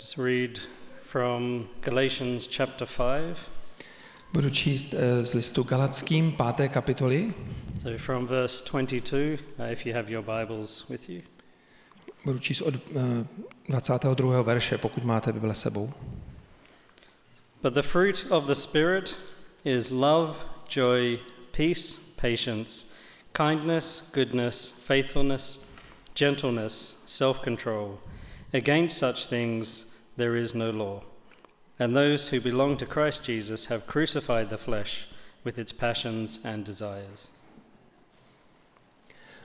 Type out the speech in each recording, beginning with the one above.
Just read from Galatians chapter 5. Budu číst eh, z listu Galackým, kapitoly. So from verse 22, uh, if you have your Bibles with you. Budu číst od eh, 22. verše, pokud máte Bible sebou. But the fruit of the Spirit is love, joy, peace, patience, kindness, goodness, faithfulness, gentleness, self control. Against such things there is no law. And those who belong to Christ Jesus have crucified the flesh with its passions and desires.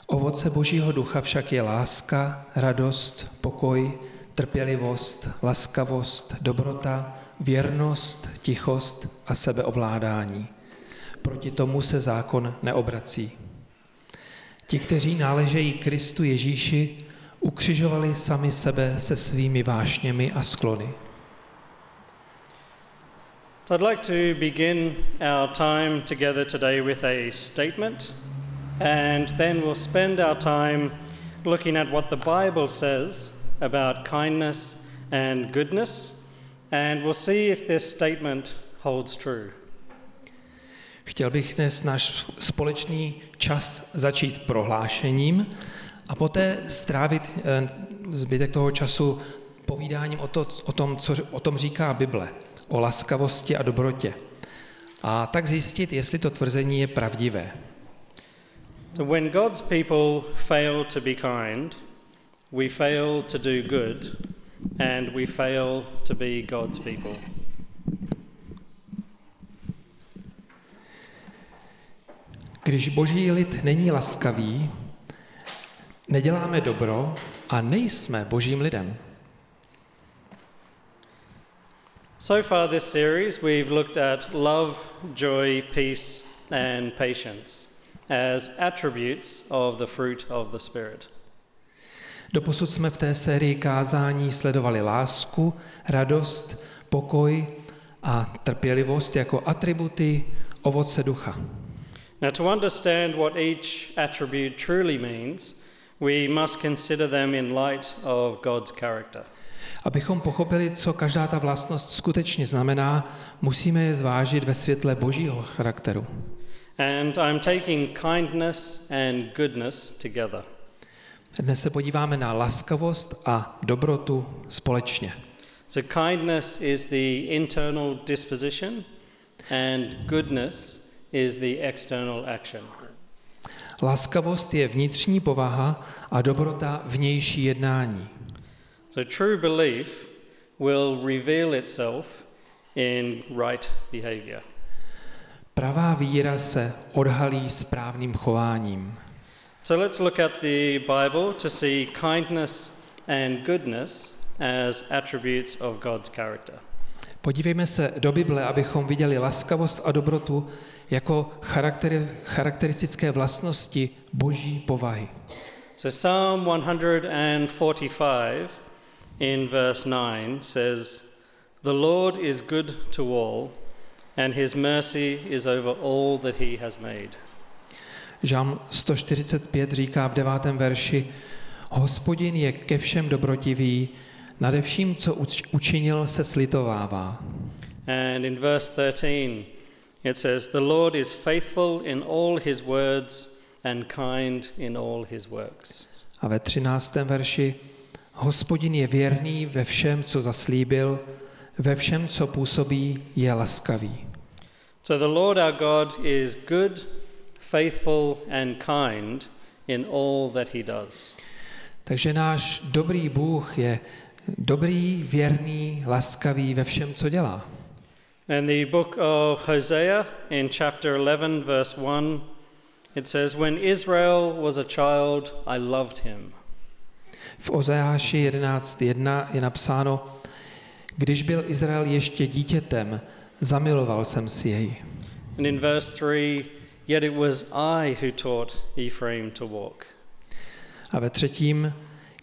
Ovoce Božího ducha však je láska, radost, pokoj, trpělivost, laskavost, dobrota, věrnost, tichost a sebeovládání. Proti tomu se zákon neobrací. Ti, kteří náležejí Kristu Ježíši, ukřižovali sami sebe se svými vášněmi a sklony. So I'd like to begin our time together today with a statement, and then we'll spend our time looking at what the Bible says about kindness and goodness, and we'll see if this statement holds true. Chtěl bych dnes náš společný čas začít prohlášením a poté strávit eh, zbytek toho času povídáním o, to, o, tom, co o tom říká Bible, o laskavosti a dobrotě. A tak zjistit, jestli to tvrzení je pravdivé. So when God's people fail to be kind, we fail to do good, and we fail to be God's people. Když boží lid není laskavý, neděláme dobro a nejsme božím lidem. So far, this series, we've looked at love, joy, peace, and patience as attributes of the fruit of the Spirit. Doposud jsme v té sérii kázání sledovali lásku, radost, pokoj a trpělivost jako atributy ovoce ducha. Now, to understand what each attribute truly means, we must consider them in light of God's character. Abychom pochopili, co každá ta vlastnost skutečně znamená, musíme je zvážit ve světle božího charakteru. And I'm taking kindness and goodness together. Dnes se podíváme na laskavost a dobrotu společně. So, kindness is the internal disposition, and goodness is the external action. Laskavost je vnitřní povaha a dobrota vnější jednání. So, true belief will reveal itself in right behavior. Pravá víra se odhalí správným chováním. So, let's look at the Bible to see kindness and goodness as attributes of God's character. Podívejme se do Bible, abychom viděli laskavost a dobrotu jako charakter, charakteristické vlastnosti boží povahy. So, Psalm 145 in verse 9 says, The Lord is good to all, and his mercy is over all that he has made. Žám 145 říká v devátém verši, Hospodin je ke všem dobrotivý, nade vším, co uč- učinil, se slitovává. And in verse 13, it says, The Lord is faithful in all his words and kind in all his works. A ve třináctém verši, Hospodin je věrný ve všem, co zaslíbil, ve všem, co působí, je laskavý. So the Lord our God is good, faithful, and kind in all that he does. Takže náš dobrý Bůh je dobrý, věrný, laskavý ve všem, co dělá. In the book of Hosea, in chapter 11, verse 1, it says, When Israel was a child, I loved him. V Ozeáši 11.1 je napsáno, když byl Izrael ještě dítětem, zamiloval jsem si jej. And in verse 3, Yet it was I who taught Ephraim to walk. A ve třetím,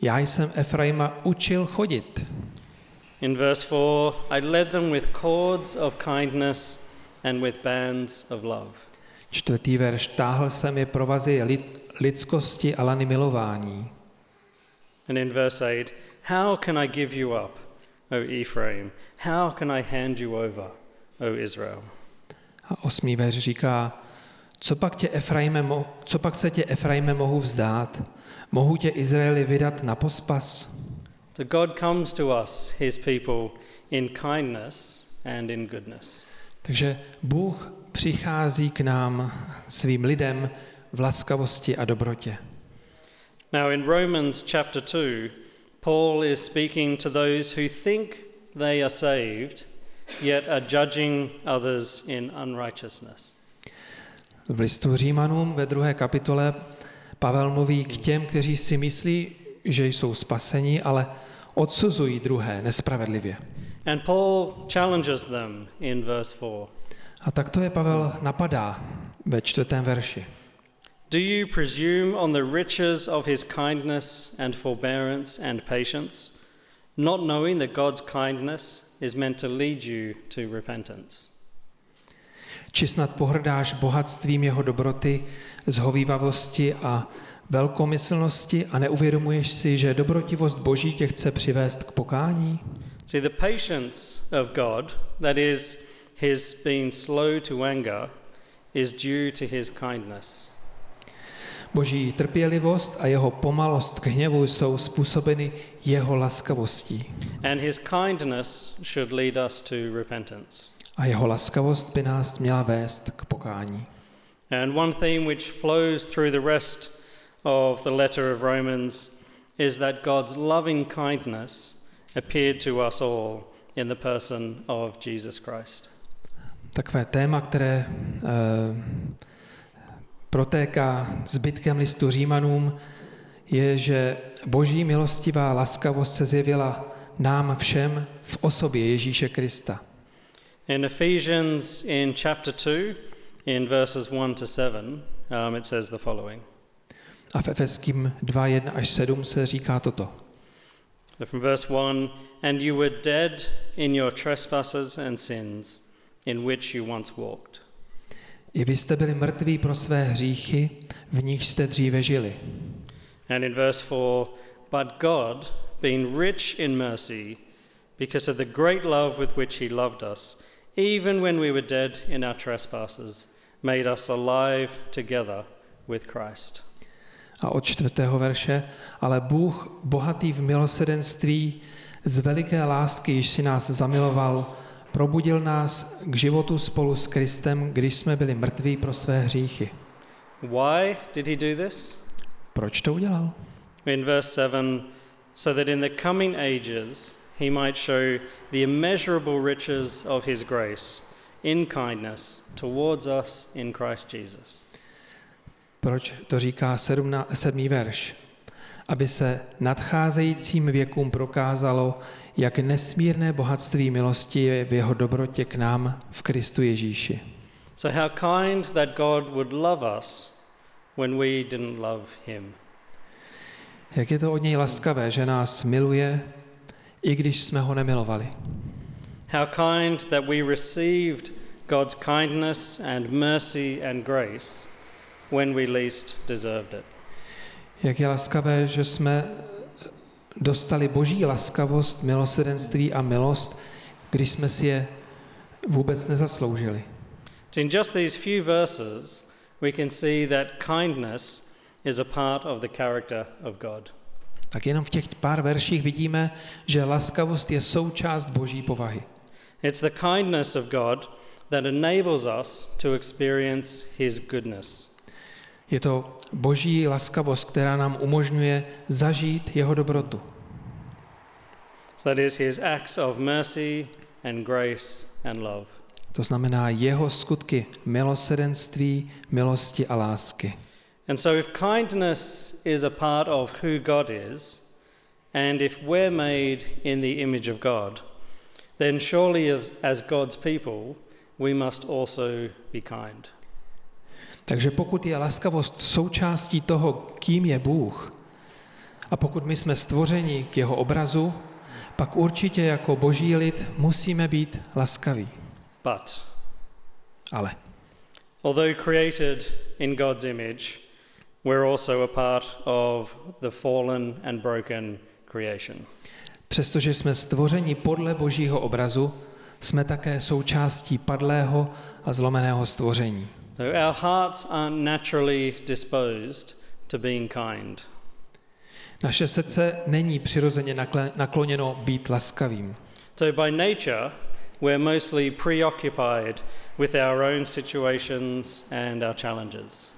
já jsem Efraima učil chodit. In verse 4, I led them with cords of kindness and with bands of love. Čtvrtý verš, táhl jsem je provazy lid, lidskosti a lany milování. And in verse 8, How can I give you up O Ephraim? How can I hand you over, O Israel? A osmý verš říká, co pak, tě Efraime, co pak se tě Efraime mohu vzdát? Mohu tě Izraeli vydat na pospas? So God comes to us, his people, in kindness and in goodness. Takže Bůh přichází k nám, svým lidem, v laskavosti a dobrotě. Now, in Romans chapter 2, Paul is speaking to those who think they are saved, yet are judging others in unrighteousness. V listu Římanům ve druhé kapitole Pavel mluví k těm, kteří si myslí, že jsou spaseni, ale odsuzují druhé nespravedlivě. And Paul challenges them in verse 4. A tak to je Pavel napadá ve čtvrtém verši. Do you presume on the riches of his kindness and forbearance and patience, not knowing that God's kindness is meant to lead you to repentance? Či snad pohrdáš bohatstvím jeho dobroty, zhovývavosti a velkomyslnosti a neuvědomuješ si, že dobrotivost Boží tě chce přivést k pokání? See, the patience of God, that is, his being slow to anger, is due to his kindness. Boží trpělivost a jeho pomalost k hněvu jsou způsobeny jeho laskavostí. And his kindness should lead us to repentance. A jeho laskavost by nás měla vést k pokání. And one theme which flows through the rest of the letter of Romans is that God's loving kindness appeared to us all in the person of Jesus Christ. Takové téma, které eh, protéká zbytkem listu Římanům, je, že boží milostivá laskavost se zjevila nám všem v osobě Ježíše Krista. In Ephesians, in chapter 2, in verses 1 to 7, um, it says the following. A v Efeským 2, 1 až 7 se říká toto. From verse 1 And you were dead in your trespasses and sins, in which you once walked. I vy jste byli mrtví pro své hříchy, v nich jste dříve žili. And in verse 4 But God, being rich in mercy, because of the great love with which He loved us, even when we were dead in our trespasses, made us alive together with Christ. A od čtvrtého verše, ale Bůh, bohatý v milosedenství, z veliké lásky, již si nás zamiloval, probudil nás k životu spolu s Kristem, když jsme byli mrtví pro své hříchy. Why did He do this? Proč to udělal? In verse 7 so that in the coming ages He might show the immeasurable riches of His grace in kindness towards us in Christ Jesus. Proč to říká sedmna, sedmý verš? Aby se nadcházejícím věkům prokázalo, jak nesmírné bohatství milosti je v jeho dobrotě k nám v Kristu Ježíši. So, how kind that God would love us when we didn't love Him. Jak je to od něj laskavé, že nás miluje, i když jsme ho nemilovali. How kind that we received God's kindness and mercy and grace when we least deserved it. Jak je laskavé, že jsme dostali boží laskavost, milosedenství a milost, když jsme si je vůbec nezasloužili. In just these few verses, we can see that kindness is a part of the character of God. Tak jenom v těch pár verších vidíme, že laskavost je součást boží povahy. It's the kindness of God that enables us to experience His goodness. Je to boží laskavost, která nám umožňuje zažít jeho dobrotu. So that is His acts of mercy and grace and love. To znamená jeho skutky milosedenství, milosti a lásky. And so, if kindness is a part of who God is, and if we're made in the image of God, then surely, as- as God's people, we must also be kind. Takže pokud je laskavost součástí toho, kým je Bůh, a pokud my jsme stvořeni k jeho obrazu, pak určitě jako boží lid musíme být laskaví. But Ale although created in God's image, we're also a part of the fallen and broken creation. Přestože jsme stvořeni podle Božího obrazu, jsme také součástí padlého a zlomeného stvoření. So our hearts aren't naturally disposed to being kind. Naše srdce není přirozeně nakloněno být laskavým. So by nature, we're mostly preoccupied with our own situations and our challenges.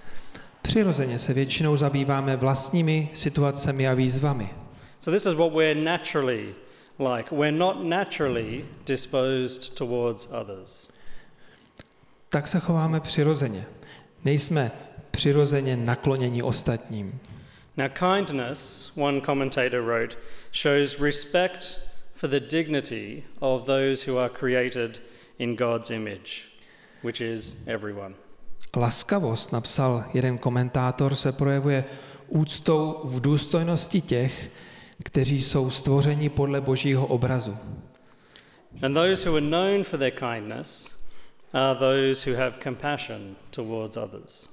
Přirozeně se většinou zabýváme vlastními situacemi a výzvami. So this is what we're naturally like. We're not naturally disposed towards others. Tak se chováme přirozeně. Nejsme přirozeně nakloněni ostatním. Now, kindness, one commentator wrote, shows respect for the dignity of those who are created in God's image, which is everyone. Laskavost, napsal jeden komentátor, se projevuje úctou v důstojnosti těch, kteří jsou stvořeni podle Božího obrazu. And those who are known for their kindness are those who have compassion towards others.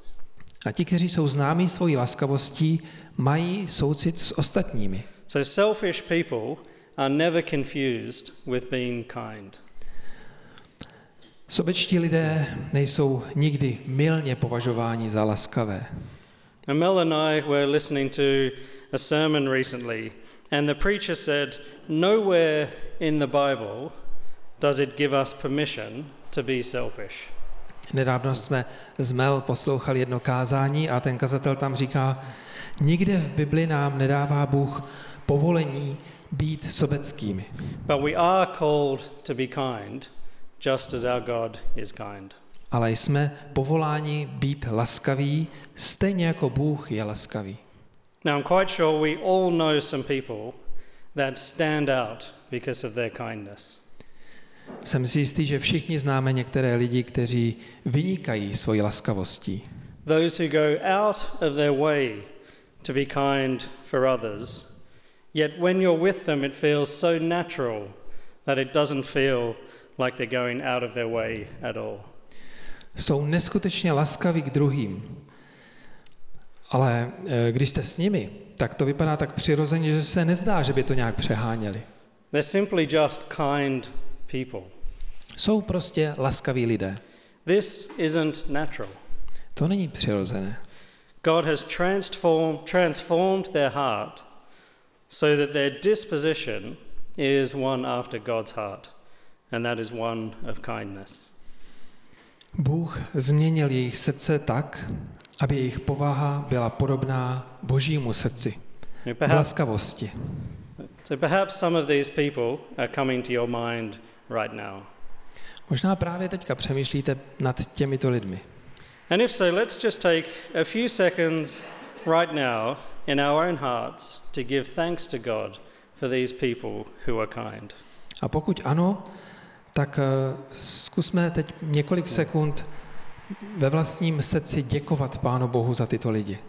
A ti, kteří jsou známí svojí laskavostí, mají soucit s ostatními. So, selfish people are never confused with being kind. Sobečtí lidé nejsou nikdy milně považováni za laskavé. And Mel and I were listening to a sermon recently, and the preacher said, Nowhere in the Bible does it give us permission to be selfish. Nedávno jsme z Mel poslouchali jedno kázání a ten kazatel tam říká, nikde v Bibli nám nedává Bůh povolení být sobeckými. But we are called to be kind, just as our God is kind. Ale jsme povoláni být laskaví, stejně jako Bůh je laskavý. Now, I'm quite sure we all know some people that stand out because of their kindness. Jsem si jistý, že všichni známe některé lidi, kteří vynikají svojí laskavostí. Those who go out of their way to be kind for others, yet when you're with them, it feels so natural that it doesn't feel like they're going out of their way at all. Jsou neskutečně laskaví k druhým, ale eh, když jste s nimi, tak to vypadá tak přirozeně, že se nezdá, že by to nějak přeháněli. They're simply just kind people. Jsou prostě laskaví lidé. This isn't natural. To není přirozené. God has transformed, transformed their heart so that their disposition is one after God's heart, and that is one of kindness. Bůh změnil jejich srdce tak, aby jejich povaha byla podobná Božímu srdci, laskavosti. so perhaps some of these people are coming to your mind right now. Možná právě teďka přemýšlíte nad těmito lidmi. And if so, let's just take a few seconds right now in our own hearts to give thanks to God for these people who are kind. A pokud ano, tak eh, zkusme teď několik sekund ve vlastním srdci děkovat Pánu Bohu za tyto lidi.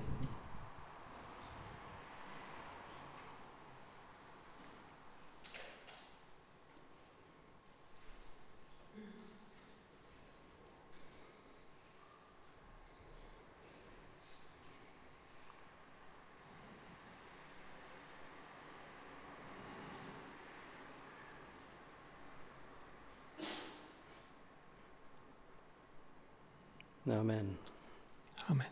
Amen. Amen.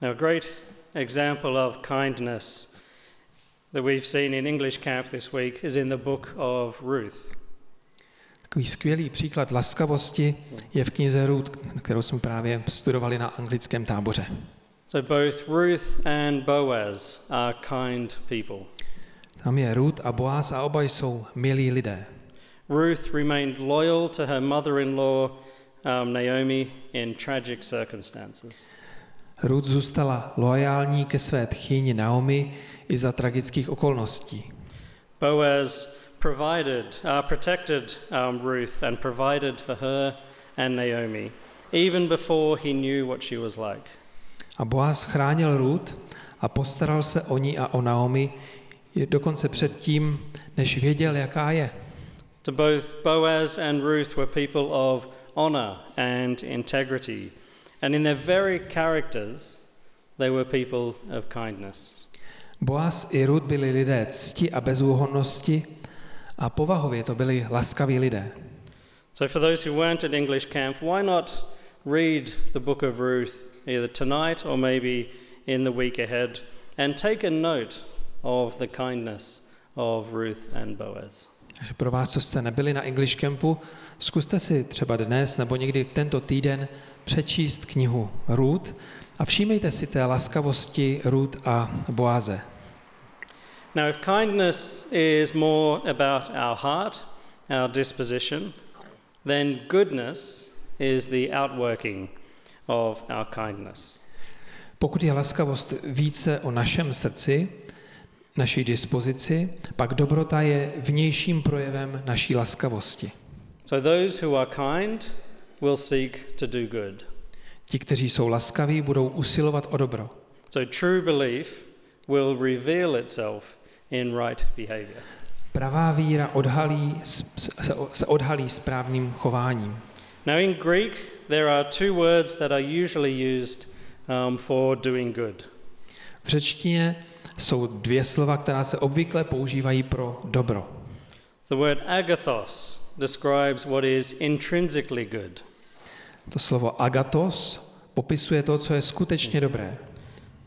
Now, a great example of kindness that we've seen in English camp this week is in the book of Ruth. Takový skvělý příklad laskavosti je v knize Ruth, kterou jsme právě studovali na anglickém táboře. So, both Ruth and Boaz are kind people. Tam je Ruth a Boaz a oba jsou milí lidé. Ruth remained loyal to her mother in law, um, Naomi, in tragic circumstances. Ruth zůstala loajální ke své tchýni Naomi i za tragických okolností. Boaz provided, uh, protected um, Ruth and provided for her and Naomi, even before he knew what she was like. A Boaz chránil Ruth a postaral se o ní a o Naomi dokonce předtím, než věděl, jaká je. To both Boaz and Ruth were people of honor and integrity, and in their very characters, they were people of kindness. Boaz i Rud byli lidé cti a bezúhonnosti a povahově to byli laskaví lidé. So, for those who weren't at English camp, why not read the book of Ruth either tonight or maybe in the week ahead and take a note of the kindness of Ruth and Boaz? Takže pro vás, co jste nebyli na English Campu, zkuste si třeba dnes nebo někdy v tento týden přečíst knihu Ruth a všímejte si té laskavosti Ruth a Boaze. Now, if kindness is more about our heart, our disposition, then goodness is the outworking of our kindness. Pokud je laskavost více o našem srdci, naší dispozici, pak dobrota je vnějším projevem naší laskavosti. So, those who are kind will seek to do good. Ti, kteří jsou laskaví, budou usilovat o dobro. So, true belief will reveal itself in right behavior. Pravá víra odhalí, se odhalí správným chováním. Now, in Greek, there are two words that are usually used um, for doing good. V řečtině jsou dvě slova, která se obvykle používají pro dobro. The word agathos describes what is intrinsically good. To slovo agatos popisuje to, co je skutečně dobré.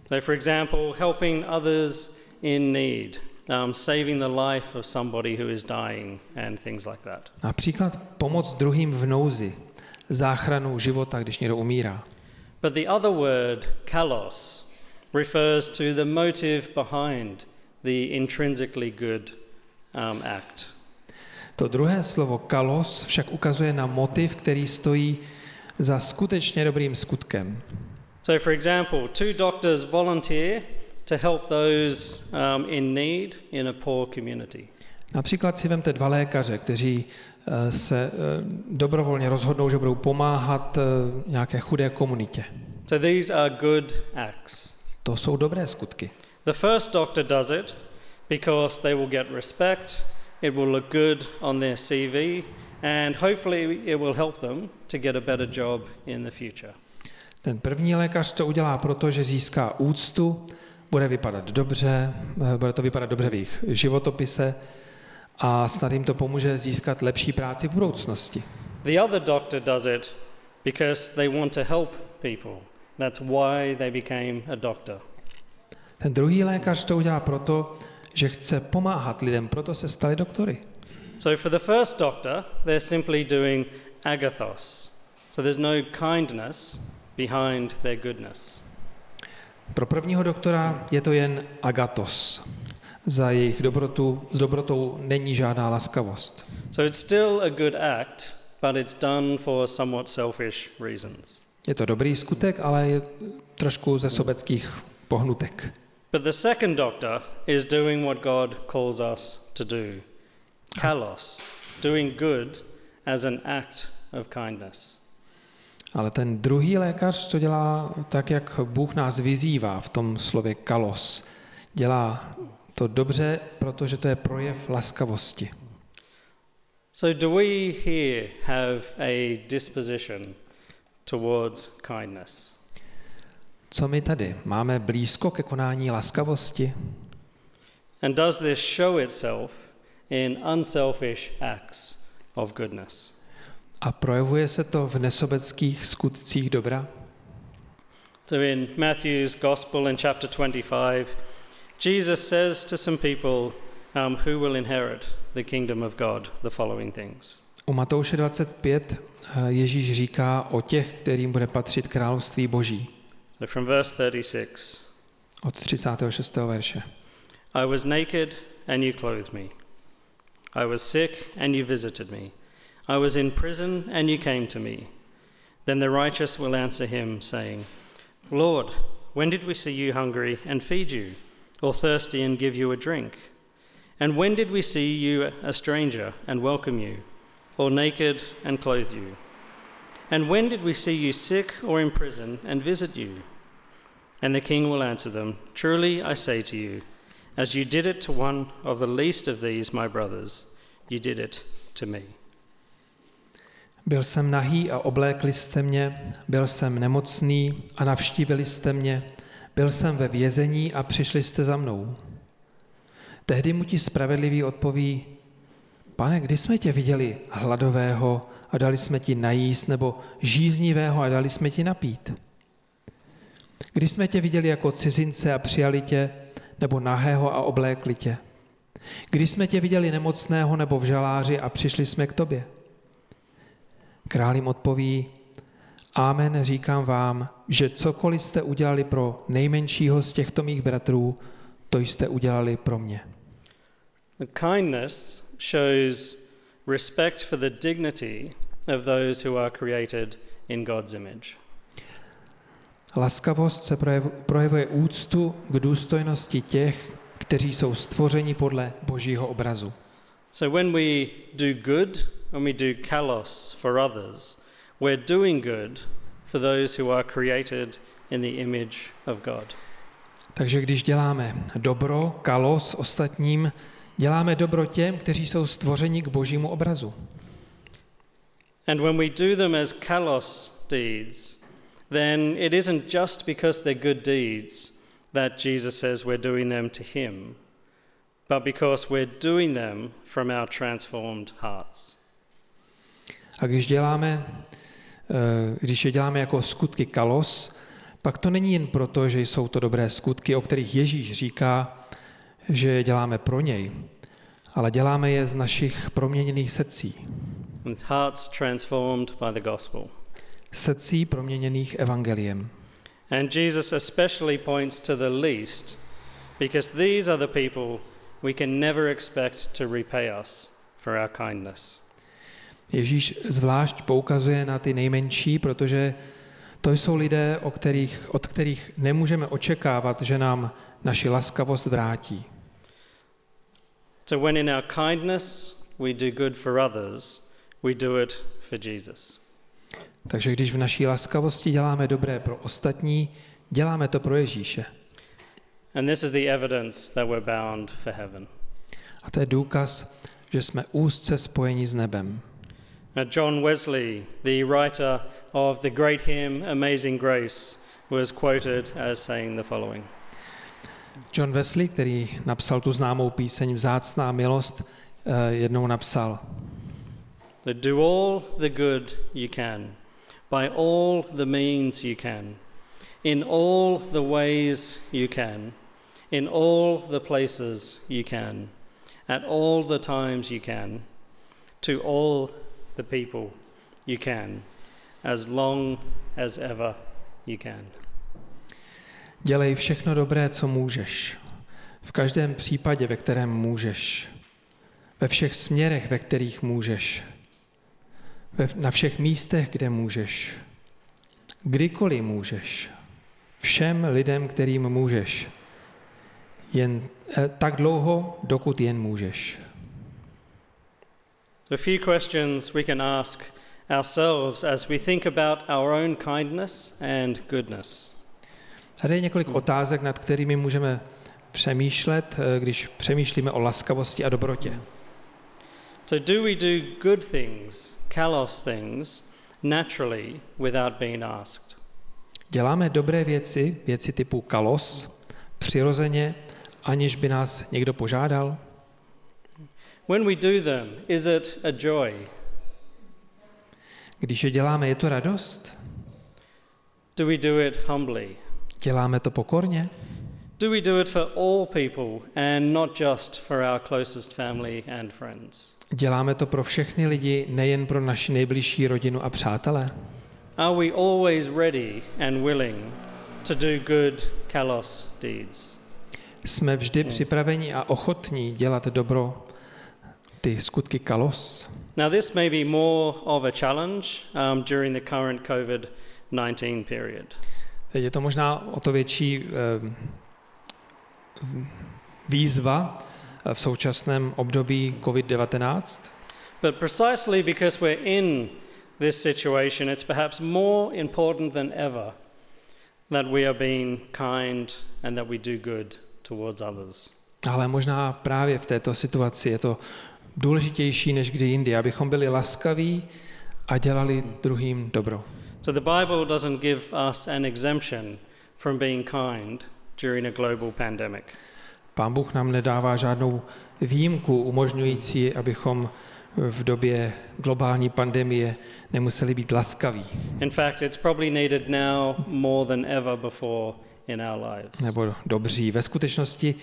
So, for example, helping others in need, um, saving the life of somebody who is dying, and things like that. Například pomoc druhým v nouzi, záchranu života, když někdo umírá. But the other word, kalos, refers to the motive behind the intrinsically good um, act. To druhé slovo kalos však ukazuje na motiv, který stojí za skutečně dobrým skutkem. So, for example, two doctors volunteer to help those um, in need in a poor community. Například si vemte dva lékaře, kteří eh, se eh, dobrovolně rozhodnou, že budou pomáhat eh, nějaké chudé komunitě. So, these are good acts. To jsou dobré skutky. The first doctor does it because they will get respect, it will look good on their CV, and hopefully it will help them to get a better job in the future. Ten první lékař to udělá proto, že získá úctu, bude vypadat dobře, eh, bude to vypadat dobře v jejich životopise a snad jim to pomůže získat lepší práci v budoucnosti. The other doctor does it because they want to help people. That's why they became a doctor. Ten druhý lékař to udělá proto, že chce pomáhat lidem, proto se stali doktory. So for the first doctor, they're simply doing agathos. So there's no kindness behind their goodness. Pro prvního doktora je to jen agatos. Za jejich dobrotu, s dobrotou není žádná laskavost. So it's still a good act, but it's done for somewhat selfish reasons. Je to dobrý skutek, ale je trošku ze sobeckých pohnutek. But the second doctor is doing what God calls us to do kalos, doing good as an act of kindness. Ale ten druhý lékař to dělá tak, jak Bůh nás vyzývá v tom slově kalos. Dělá to dobře, protože to je projev laskavosti. So, do we here have a disposition towards kindness? Co my tady? Máme blízko ke konání laskavosti? And does this show itself in unselfish acts of goodness? A projevuje se to v nesobeckých skutcích dobra? So, in Matthew's Gospel in chapter 25, Jesus says to some people um, who will inherit the kingdom of God the following things. U Matouše 25 eh, Ježíš říká o těch, kterým bude patřit království boží. So, from verse 36 Od 36. verše. I was naked, and you clothed me. I was sick, and you visited me. I was in prison, and you came to me. Then the righteous will answer him, saying, Lord, when did we see you hungry and feed you, or thirsty and give you a drink? And when did we see you a stranger and welcome you, or naked and clothe you? And when did we see you sick or in prison and visit you? And the king will answer them, Truly I say to you, as you did it to one of the least of these, my brothers, you did it to me. Byl jsem nahý a oblékli jste mě, byl jsem nemocný a navštívili jste mě, byl jsem ve vězení a přišli jste za mnou. Tehdy mu ti spravedlivý odpoví, pane, kdy jsme tě viděli hladového a dali jsme ti najíst, nebo žíznivého a dali jsme ti napít? Kdy jsme tě viděli jako cizince a přijali tě, nebo nahého a oblékli tě? Kdy jsme tě viděli nemocného nebo v žaláři a přišli jsme k tobě? Král jim odpoví, Amen, říkám vám, že cokoliv jste udělali pro nejmenšího z těchto mých bratrů, to jste udělali pro mě. Kindness shows respect for the dignity of those who are created in God's image. Laskavost se projev- projevuje úctu k důstojnosti těch, kteří jsou stvořeni podle Božího obrazu. So when we do good, when we do kalos for others, we're doing good for those who are created in the image of God. Takže když děláme dobro, kalos ostatním, děláme dobro těm, kteří jsou stvořeni k Božímu obrazu. And when we do them as kalos deeds, then it isn't just because they're good deeds that Jesus says we're doing them to Him, but because we're doing them from our transformed hearts. A když děláme, eh, když je děláme jako skutky kalos, pak to není jen proto, že jsou to dobré skutky, o kterých Ježíš říká, že je děláme pro něj, ale děláme je z našich proměněných srdcí. With hearts transformed by the gospel. Srdcí proměněných evangeliem. And Jesus especially points to the least, because these are the people we can never expect to repay us for our kindness. Ježíš zvlášť poukazuje na ty nejmenší, protože to jsou lidé, o kterých, od kterých nemůžeme očekávat, že nám naši laskavost vrátí. So when in our kindness we do good for others, we do it for Jesus. Takže když v naší laskavosti děláme dobré pro ostatní, děláme to pro Ježíše. And this is the evidence that we're bound for heaven. A to je důkaz, že jsme úzce spojeni s nebem. Now, John Wesley, the writer of the great hymn Amazing Grace, was quoted as saying the following John Wesley, který napsal tu známou píseň Vzácná milost, eh, jednou napsal that Do all the good you can, by all the means you can, in all the ways you can, in all the places you can, at all the times you can, to all the people you can, as long as ever you can. Dělej všechno dobré, co můžeš. V každém případě, ve kterém můžeš. Ve všech směrech, ve kterých můžeš. Na všech místech, kde můžeš. Kdykoliv můžeš. Všem lidem, kterým můžeš. Jen eh, tak dlouho, dokud jen můžeš. So, a few questions we can ask ourselves as we think about our own kindness and goodness. Tady je několik otázek, nad kterými můžeme přemýšlet, eh, když přemýšlíme o laskavosti a dobrotě. So, do we do good things, kalos things, naturally without being asked? Děláme dobré věci, věci typu kalos, přirozeně, aniž by nás někdo požádal? When we do them, is it a joy? Když je děláme, je to radost? Do we do it humbly? Děláme to pokorně? Do we do it for all people and not just for our closest family and friends? Děláme to pro všechny lidi, nejen pro naši nejbližší rodinu a přátele? Are we always ready and willing to do good kalos deeds? Jsme vždy připraveni a ochotní dělat dobro, ty skutky kalos? Now, this may be more of a challenge um, during the current COVID 19 period. Teď je to možná o to větší eh, výzva v současném období COVID-19, But precisely because we're in this situation, it's perhaps more important than ever that we are being kind and that we do good towards others. ale možná právě v této situaci je to důležitější než kdy jindy, abychom byli laskaví a dělali druhým dobro. So the Bible doesn't give us an exemption from being kind during a global pandemic. Pán Bůh nám nedává žádnou výjimku umožňující, abychom v době globální pandemie nemuseli být laskaví In fact, it's probably needed now more than ever before in our lives. nebo dobří. Ve skutečnosti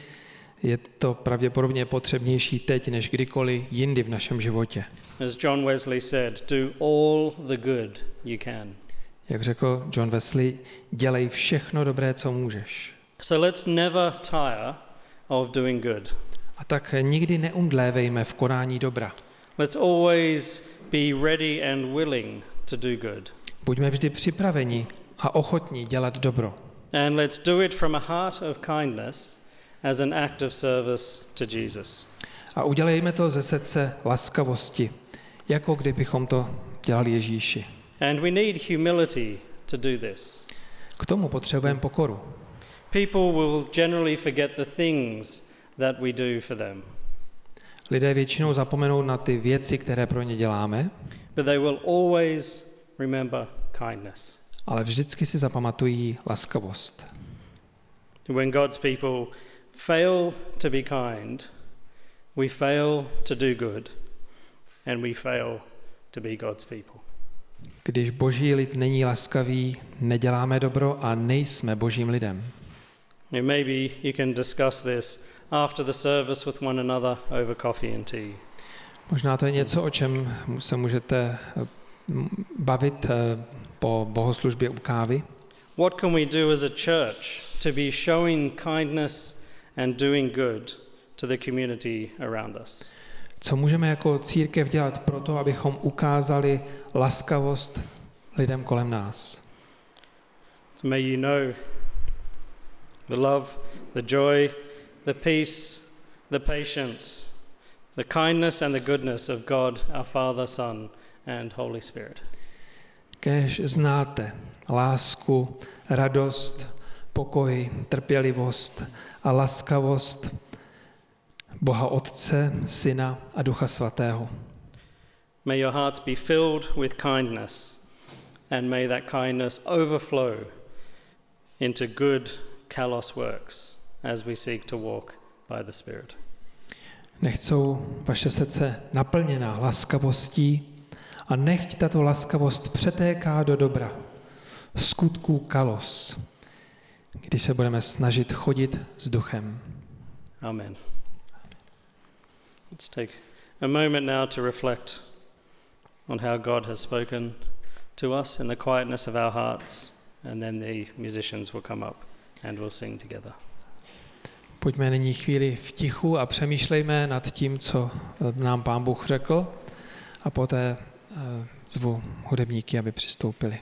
je to pravděpodobně potřebnější teď, než kdykoliv jindy v našem životě. As John Wesley said, do all the good you can. Jak řekl John Wesley, dělej všechno dobré, co můžeš. So let's never tire of doing good. A tak nikdy neumdlévejme v konání dobra. Let's always be ready and willing to do good. Buďme vždy připraveni a ochotní dělat dobro. And let's do it from a heart of kindness as an act of service to Jesus. A udělejme to ze srdce laskavosti, jako kdybychom to dělali Ježíši. And we need humility to do this. K tomu potřebujeme pokoru. People will generally forget the things that we do for them, Lidé většinou zapomenou na ty věci, které pro ně děláme, but they will always remember kindness. ale vždycky si zapamatují laskavost. When God's people fail to be kind, we fail to do good, and we fail to be God's people. Když boží lid není laskavý, neděláme dobro a nejsme božím lidem. And maybe you can discuss this after the service with one another over coffee and tea. Možná to je něco, o čem se můžete eh, bavit eh, po bohoslužbě u kávy. What can we do as a church to be showing kindness and doing good to the community around us? Co můžeme jako církev dělat pro to, abychom ukázali laskavost lidem kolem nás? So may you know the love, the joy, the peace, the patience, the kindness and the goodness of God, our Father, Son, and Holy Spirit. Kež znáte lásku, radost, pokoj, trpělivost a laskavost Boha Otce, Syna a Ducha Svatého. May your hearts be filled with kindness, and may that kindness overflow into good kalos works as we seek to walk by the Spirit. Nechť jsou vaše srdce naplněná laskavostí a nechť tato laskavost přetéká do dobra, skutků kalos, když se budeme snažit chodit s duchem. Amen. Let's take a moment now to reflect on how God has spoken to us in the quietness of our hearts, and then the musicians will come up and we'll sing together. Pojďme nyní chvíli v tichu a přemýšlejme nad tím, co eh, nám Pán Bůh řekl a poté eh, zvu hudebníky, aby přistoupili.